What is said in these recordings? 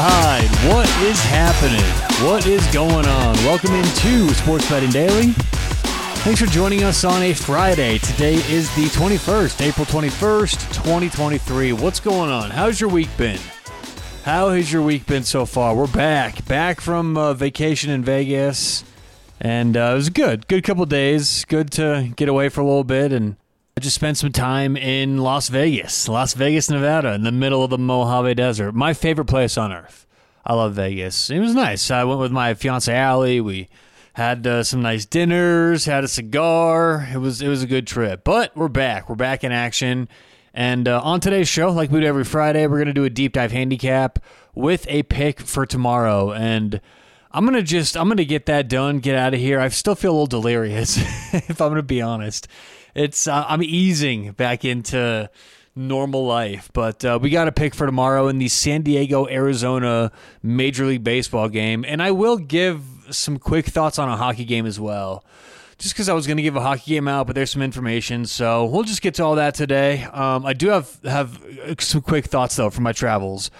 right. What is happening? What is going on? Welcome into Sports Betting Daily. Thanks for joining us on a Friday. Today is the 21st, April 21st, 2023. What's going on? How's your week been? How has your week been so far? We're back, back from uh, vacation in Vegas, and uh, it was good. Good couple days. Good to get away for a little bit, and I just spent some time in Las Vegas, Las Vegas, Nevada, in the middle of the Mojave Desert. My favorite place on earth. I love Vegas. It was nice. I went with my fiance Allie. We had uh, some nice dinners, had a cigar. It was it was a good trip. But we're back. We're back in action. And uh, on today's show, like we do every Friday, we're to do a deep dive handicap with a pick for tomorrow. And I'm to just, I'm to get that done, get out of here. I still feel a little delirious, if I'm to be honest. It's, uh, I'm easing back into normal life. But uh, we got a pick for tomorrow in the San Diego, Arizona Major League Baseball game. And I will give some quick thoughts on a hockey game as well just because I was going to give a hockey game out, but there's some information, so we'll just get to all that today. Um, I do have have some quick thoughts though from my travels.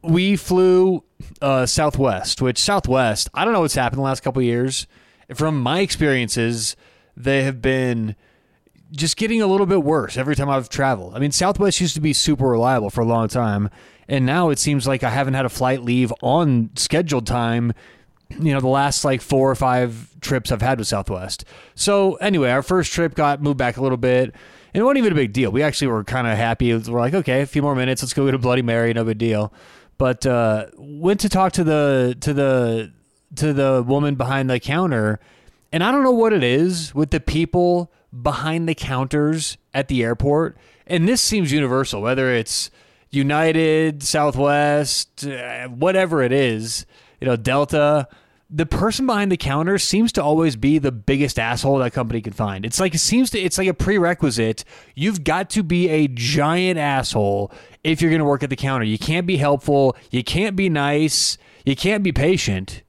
We flew uh, Southwest, which Southwest, I don't know what's happened the last couple years. From my experiences, they have been just getting a little bit worse every time I've traveled. I mean, Southwest used to be super reliable for a long time, and now it seems like I haven't had a flight leave on scheduled time you know, the last like four or five trips I've had with Southwest. So anyway, our first trip got moved back a little bit. And it wasn't even a big deal. We actually were kind of happy. We're like, okay, a few more minutes. Let's go get a Bloody Mary. No big deal. But uh, went to talk to the to the to the woman behind the counter, and I don't know what it is with the people behind the counters at the airport. And this seems universal, whether it's United, Southwest, uh, whatever it is you know, Delta, the person behind the counter seems to always be the biggest asshole that company can find. It's like it seems to it's like a prerequisite. You've got to be a giant asshole if you're going to work at the counter. You can't be helpful, you can't be nice, you can't be patient.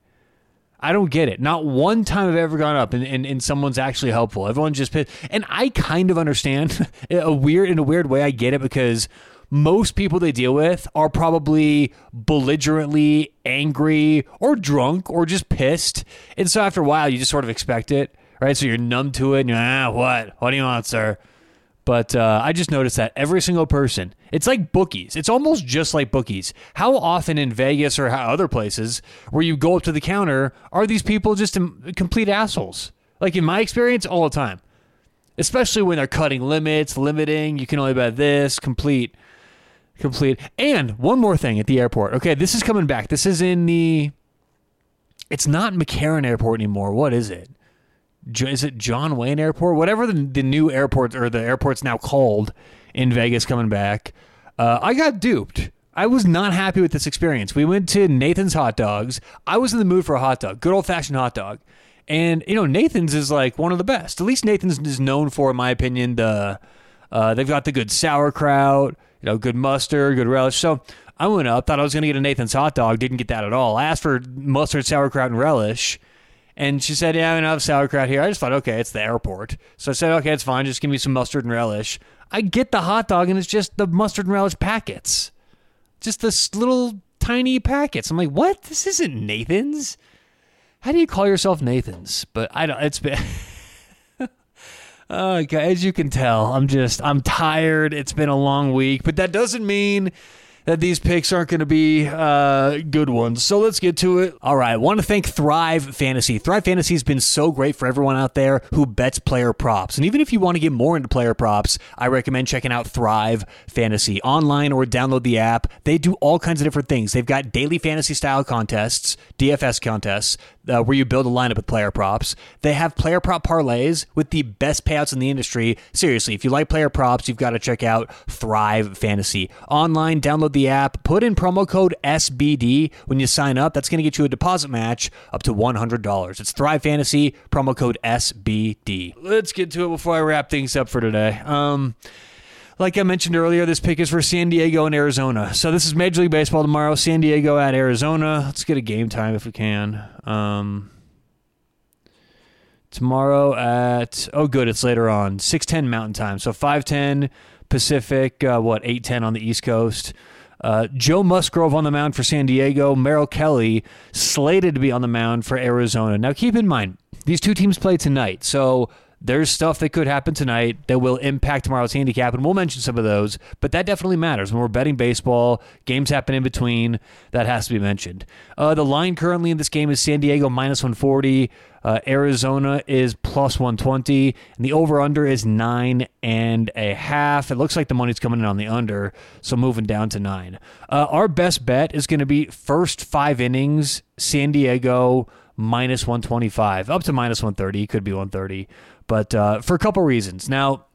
I don't get it. Not one time I've ever gone up and, and, and someone's actually helpful. Everyone's just pissed. And I kind of understand a weird in a weird way. I get it because most people they deal with are probably belligerently angry or drunk or just pissed. And so after a while, you just sort of expect it, right? So you're numb to it and you're ah, what? What do you want, sir? But uh, I just noticed that every single person, it's like bookies. It's almost just like bookies. How often in Vegas or other places where you go up to the counter are these people just complete assholes? Like in my experience, all the time. Especially when they're cutting limits, limiting, you can only buy this, complete complete. And one more thing at the airport. Okay, this is coming back. This is in the. It's not McCarran Airport anymore. What is it? Is it John Wayne Airport? Whatever the, the new airport or the airport's now called in Vegas coming back. Uh, I got duped. I was not happy with this experience. We went to Nathan's Hot Dogs. I was in the mood for a hot dog, good old fashioned hot dog. And, you know, Nathan's is like one of the best. At least Nathan's is known for, in my opinion, the. Uh, they've got the good sauerkraut you know, good mustard, good relish. So I went up, thought I was going to get a Nathan's hot dog, didn't get that at all. I asked for mustard, sauerkraut, and relish. And she said, Yeah, I don't have sauerkraut here. I just thought, okay, it's the airport. So I said, Okay, it's fine. Just give me some mustard and relish. I get the hot dog, and it's just the mustard and relish packets. Just this little tiny packets. I'm like, What? This isn't Nathan's. How do you call yourself Nathan's? But I don't, it's been. Uh, as you can tell, I'm just I'm tired. It's been a long week, but that doesn't mean that these picks aren't going to be uh, good ones. So let's get to it. All right. I want to thank Thrive Fantasy. Thrive Fantasy has been so great for everyone out there who bets player props. And even if you want to get more into player props, I recommend checking out Thrive Fantasy online or download the app. They do all kinds of different things. They've got daily fantasy style contests, DFS contests uh, where you build a lineup with player props. They have player prop parlays with the best payouts in the industry. Seriously, if you like player props, you've got to check out Thrive Fantasy. Online, download the app, put in promo code SBD when you sign up. That's going to get you a deposit match up to $100. It's Thrive Fantasy, promo code SBD. Let's get to it before I wrap things up for today. Um, like I mentioned earlier, this pick is for San Diego and Arizona. So this is Major League Baseball tomorrow. San Diego at Arizona. Let's get a game time if we can. Um, tomorrow at oh good, it's later on six ten Mountain Time. So five ten Pacific. Uh, what eight ten on the East Coast. Uh, Joe Musgrove on the mound for San Diego. Merrill Kelly slated to be on the mound for Arizona. Now, keep in mind, these two teams play tonight. So there's stuff that could happen tonight that will impact tomorrow's handicap, and we'll mention some of those. But that definitely matters when we're betting baseball. Games happen in between. That has to be mentioned. Uh, the line currently in this game is San Diego minus 140. Uh, Arizona is plus 120, and the over under is nine and a half. It looks like the money's coming in on the under, so moving down to nine. Uh, our best bet is going to be first five innings, San Diego minus 125, up to minus 130. Could be 130 but uh, for a couple reasons. Now,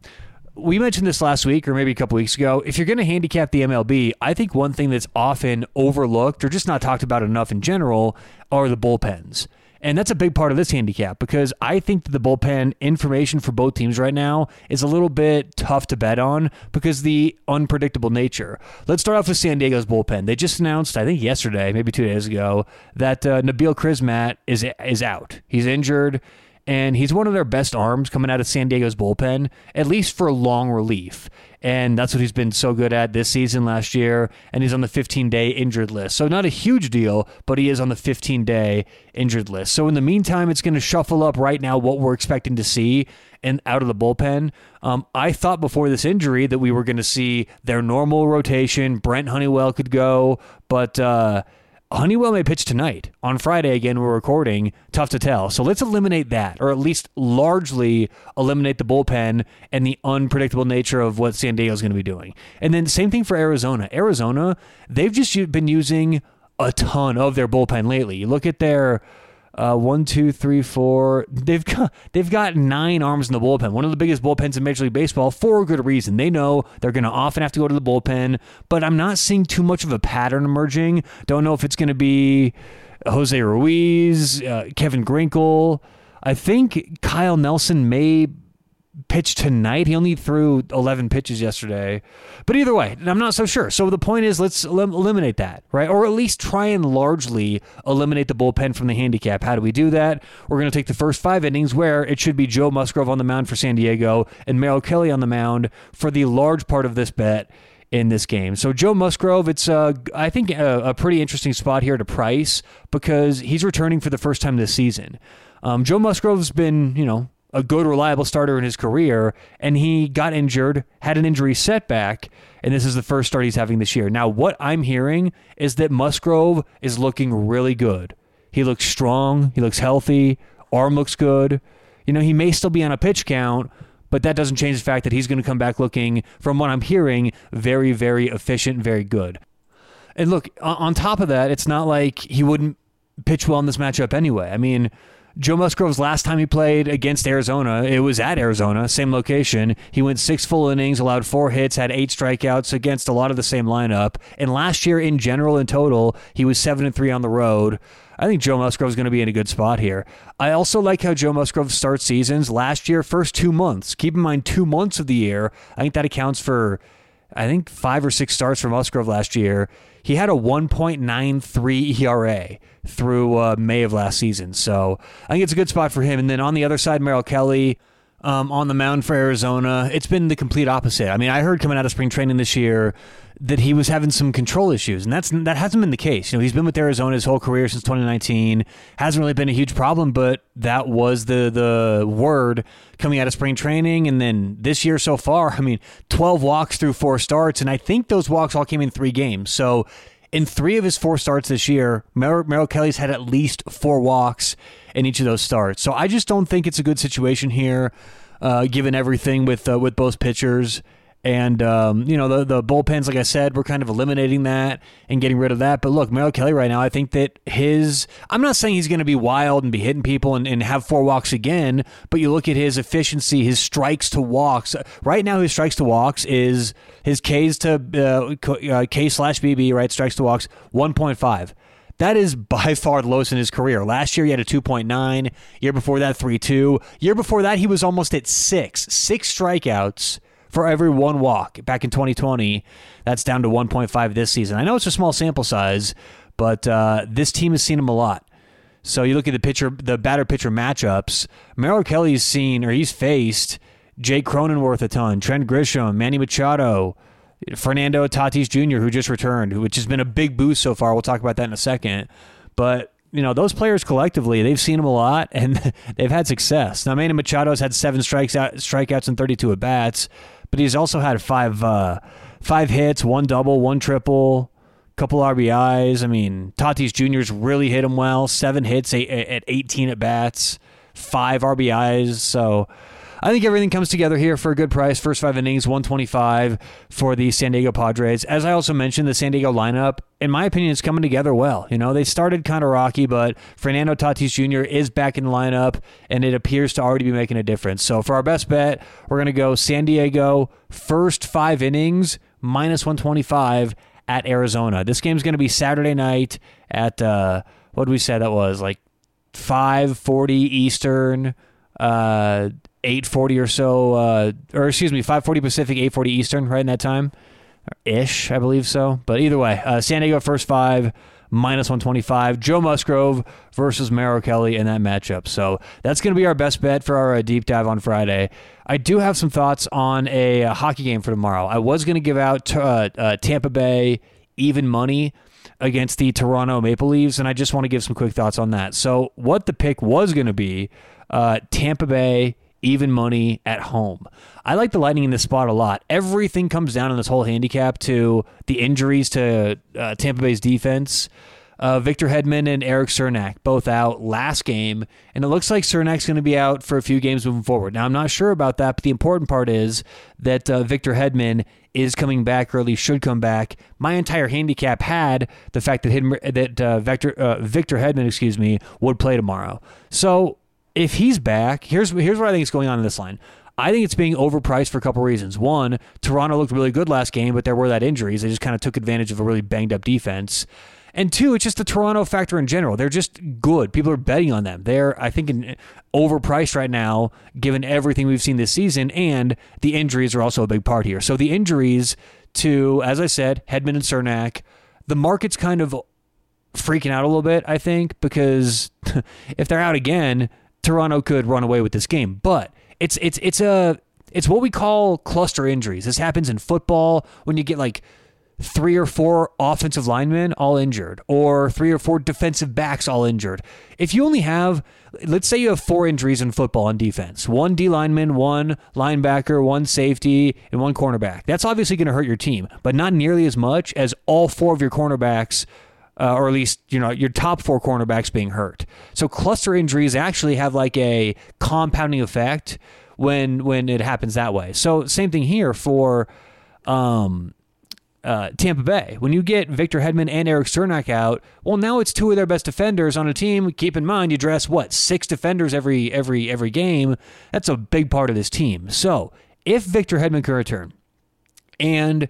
we mentioned this last week or maybe a couple weeks ago. If you're going to handicap the MLB, I think one thing that's often overlooked or just not talked about enough in general are the bullpens. And that's a big part of this handicap because I think that the bullpen information for both teams right now is a little bit tough to bet on because the unpredictable nature. Let's start off with San Diego's bullpen. They just announced, I think yesterday, maybe two days ago, that uh, Nabil Crismatt is is out. He's injured and he's one of their best arms coming out of San Diego's bullpen, at least for long relief. And that's what he's been so good at this season, last year. And he's on the 15 day injured list. So, not a huge deal, but he is on the 15 day injured list. So, in the meantime, it's going to shuffle up right now what we're expecting to see and out of the bullpen. Um, I thought before this injury that we were going to see their normal rotation. Brent Honeywell could go, but. Uh, Honeywell may pitch tonight. On Friday, again, we're recording. Tough to tell. So let's eliminate that, or at least largely eliminate the bullpen and the unpredictable nature of what San Diego is going to be doing. And then same thing for Arizona. Arizona, they've just been using a ton of their bullpen lately. You look at their uh, one, two, three, four. They've got they've got nine arms in the bullpen. One of the biggest bullpens in Major League Baseball for a good reason. They know they're going to often have to go to the bullpen, but I'm not seeing too much of a pattern emerging. Don't know if it's going to be Jose Ruiz, uh, Kevin Ginkel. I think Kyle Nelson may pitch tonight. He only threw 11 pitches yesterday. But either way, I'm not so sure. So the point is, let's elim- eliminate that, right? Or at least try and largely eliminate the bullpen from the handicap. How do we do that? We're going to take the first five innings where it should be Joe Musgrove on the mound for San Diego and Merrill Kelly on the mound for the large part of this bet in this game. So Joe Musgrove, it's uh, I think a, a, pretty interesting spot here to price because he's returning for the first time this season. Um, Joe Musgrove's been, you know, a good, reliable starter in his career, and he got injured, had an injury setback, and this is the first start he's having this year. Now, what I'm hearing is that Musgrove is looking really good. He looks strong, he looks healthy, arm looks good. You know, he may still be on a pitch count, but that doesn't change the fact that he's going to come back looking, from what I'm hearing, very, very efficient, very good. And look, on top of that, it's not like he wouldn't pitch well in this matchup anyway. I mean, Joe Musgrove's last time he played against Arizona, it was at Arizona, same location. He went six full innings, allowed four hits, had eight strikeouts against a lot of the same lineup. And last year, in general, in total, he was seven and three on the road. I think Joe Musgrove's going to be in a good spot here. I also like how Joe Musgrove starts seasons. Last year, first two months. Keep in mind, two months of the year. I think that accounts for, I think, five or six starts for Musgrove last year. He had a 1.93 ERA through uh, May of last season. So I think it's a good spot for him. And then on the other side, Merrill Kelly um, on the mound for Arizona. It's been the complete opposite. I mean, I heard coming out of spring training this year that he was having some control issues, and that's that hasn't been the case. You know, he's been with Arizona his whole career since 2019. Hasn't really been a huge problem, but that was the the word coming out of spring training, and then this year so far, I mean, 12 walks through four starts, and I think those walks all came in three games. So. In three of his four starts this year, Mer- Merrill Kelly's had at least four walks in each of those starts. So I just don't think it's a good situation here, uh, given everything with uh, with both pitchers. And um, you know the the bullpens, like I said, we're kind of eliminating that and getting rid of that. But look, Merrill Kelly right now, I think that his I'm not saying he's going to be wild and be hitting people and, and have four walks again, but you look at his efficiency, his strikes to walks. Right now, his strikes to walks is his K's to uh, uh K slash BB, right? Strikes to walks 1.5. That is by far the lowest in his career. Last year he had a 2.9. Year before that, 3.2. Year before that, he was almost at six. Six strikeouts for every one walk back in 2020. That's down to 1.5 this season. I know it's a small sample size, but uh, this team has seen him a lot. So you look at the pitcher, the batter pitcher matchups. Merrill Kelly's seen or he's faced Jake Cronenworth a ton, Trent Grisham, Manny Machado, Fernando Tatis Jr., who just returned, which has been a big boost so far. We'll talk about that in a second. But you know, those players collectively, they've seen him a lot and they've had success. Now, Manny Machado's had seven strikes out, strikeouts and 32 at bats, but he's also had five uh, five hits, one double, one triple, couple RBIs. I mean, Tatis Jr.'s really hit him well. Seven hits eight, at 18 at bats, five RBIs. So I think everything comes together here for a good price. First five innings, 125 for the San Diego Padres. As I also mentioned, the San Diego lineup, in my opinion, is coming together well. You know, they started kind of rocky, but Fernando Tatis Jr. is back in the lineup, and it appears to already be making a difference. So for our best bet, we're going to go San Diego first five innings, minus 125 at Arizona. This game's going to be Saturday night at, uh, what did we say that was? Like 540 Eastern. Uh, 840 or so, uh, or excuse me, 540 Pacific, 840 Eastern, right in that time, ish, I believe so. But either way, uh, San Diego first five minus 125. Joe Musgrove versus Merrill Kelly in that matchup. So that's going to be our best bet for our uh, deep dive on Friday. I do have some thoughts on a, a hockey game for tomorrow. I was going to give out uh, uh, Tampa Bay even money against the Toronto Maple Leafs, and I just want to give some quick thoughts on that. So what the pick was going to be, uh, Tampa Bay even money at home. I like the Lightning in this spot a lot. Everything comes down in this whole handicap to the injuries to uh, Tampa Bay's defense. Uh, Victor Hedman and Erik Cernak both out last game, and it looks like Cernak's going to be out for a few games moving forward. Now, I'm not sure about that, but the important part is that uh, Victor Hedman is coming back, or at least should come back. My entire handicap had the fact that that uh, Victor uh, Victor Hedman, excuse me, would play tomorrow. So if he's back, here's here's what I think is going on in this line. I think it's being overpriced for a couple reasons. One, Toronto looked really good last game, but there were that injuries. They just kind of took advantage of a really banged up defense. And two, it's just the Toronto factor in general. They're just good. People are betting on them. They're, I think, in, overpriced right now, given everything we've seen this season, and the injuries are also a big part here. So the injuries to, as I said, Hedman and Cernak, the market's kind of freaking out a little bit, I think, because if they're out again, Toronto could run away with this game. But it's it's it's a it's what we call cluster injuries. This happens in football when you get like three or four offensive linemen all injured or three or four defensive backs all injured. If you only have let's say you have four injuries in football on defense. One D lineman, one linebacker, one safety, and one cornerback. That's obviously going to hurt your team, but not nearly as much as all four of your cornerbacks uh, or at least you know your top four cornerbacks being hurt. So cluster injuries actually have like a compounding effect when when it happens that way. So same thing here for um, uh, Tampa Bay. When you get Victor Hedman and Erik Cernak out, well, now it's two of their best defenders on a team. Keep in mind, you dress what six defenders every every every game. That's a big part of this team. So if Victor Hedman can return, and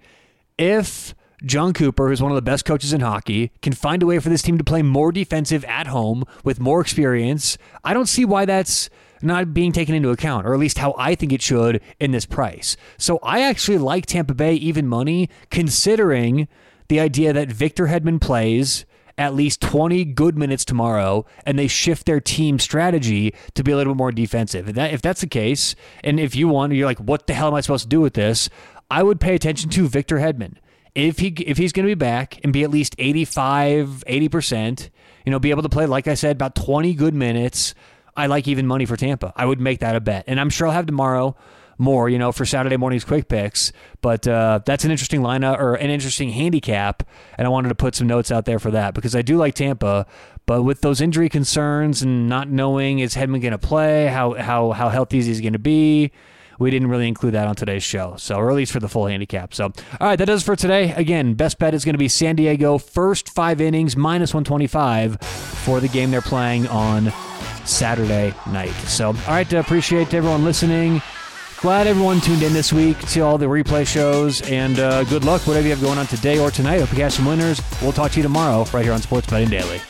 if Jon Cooper, who's one of the best coaches in hockey, can find a way for this team to play more defensive at home with more experience. I don't see why that's not being taken into account, or at least how I think it should in this price. So I actually like Tampa Bay even money, considering the idea that Victor Hedman plays at least 20 good minutes tomorrow and they shift their team strategy to be a little bit more defensive. If, that, if that's the case, and if you want, you're like, what the hell am I supposed to do with this? I would pay attention to Victor Hedman if he if he's going to be back and be at least 85 80% you know be able to play like i said about 20 good minutes i like even money for tampa. I would make that a bet. And i'm sure i'll have tomorrow more you know for saturday morning's quick picks. But uh, that's an interesting lineup or an interesting handicap and i wanted to put some notes out there for that because i do like tampa. But with those injury concerns and not knowing is hedman going to play how how how healthy is he going to be we didn't really include that on today's show. So, or at least for the full handicap. So, all right, that does for today. Again, best bet is going to be San Diego first five innings minus 125 for the game they're playing on Saturday night. So, all right, appreciate everyone listening. Glad everyone tuned in this week to all the replay shows, and uh, good luck, whatever you have going on today or tonight. Hope you catch some winners. We'll talk to you tomorrow right here on Sports Betting Daily.